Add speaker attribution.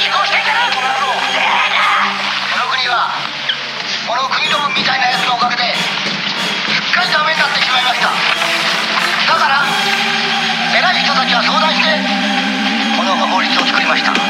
Speaker 1: 飛行してんこの野郎この国はこの国のみたいなやつのおかげですっかりダメになってしまいました。だから偉い人たちは相談してこの法律を作りました。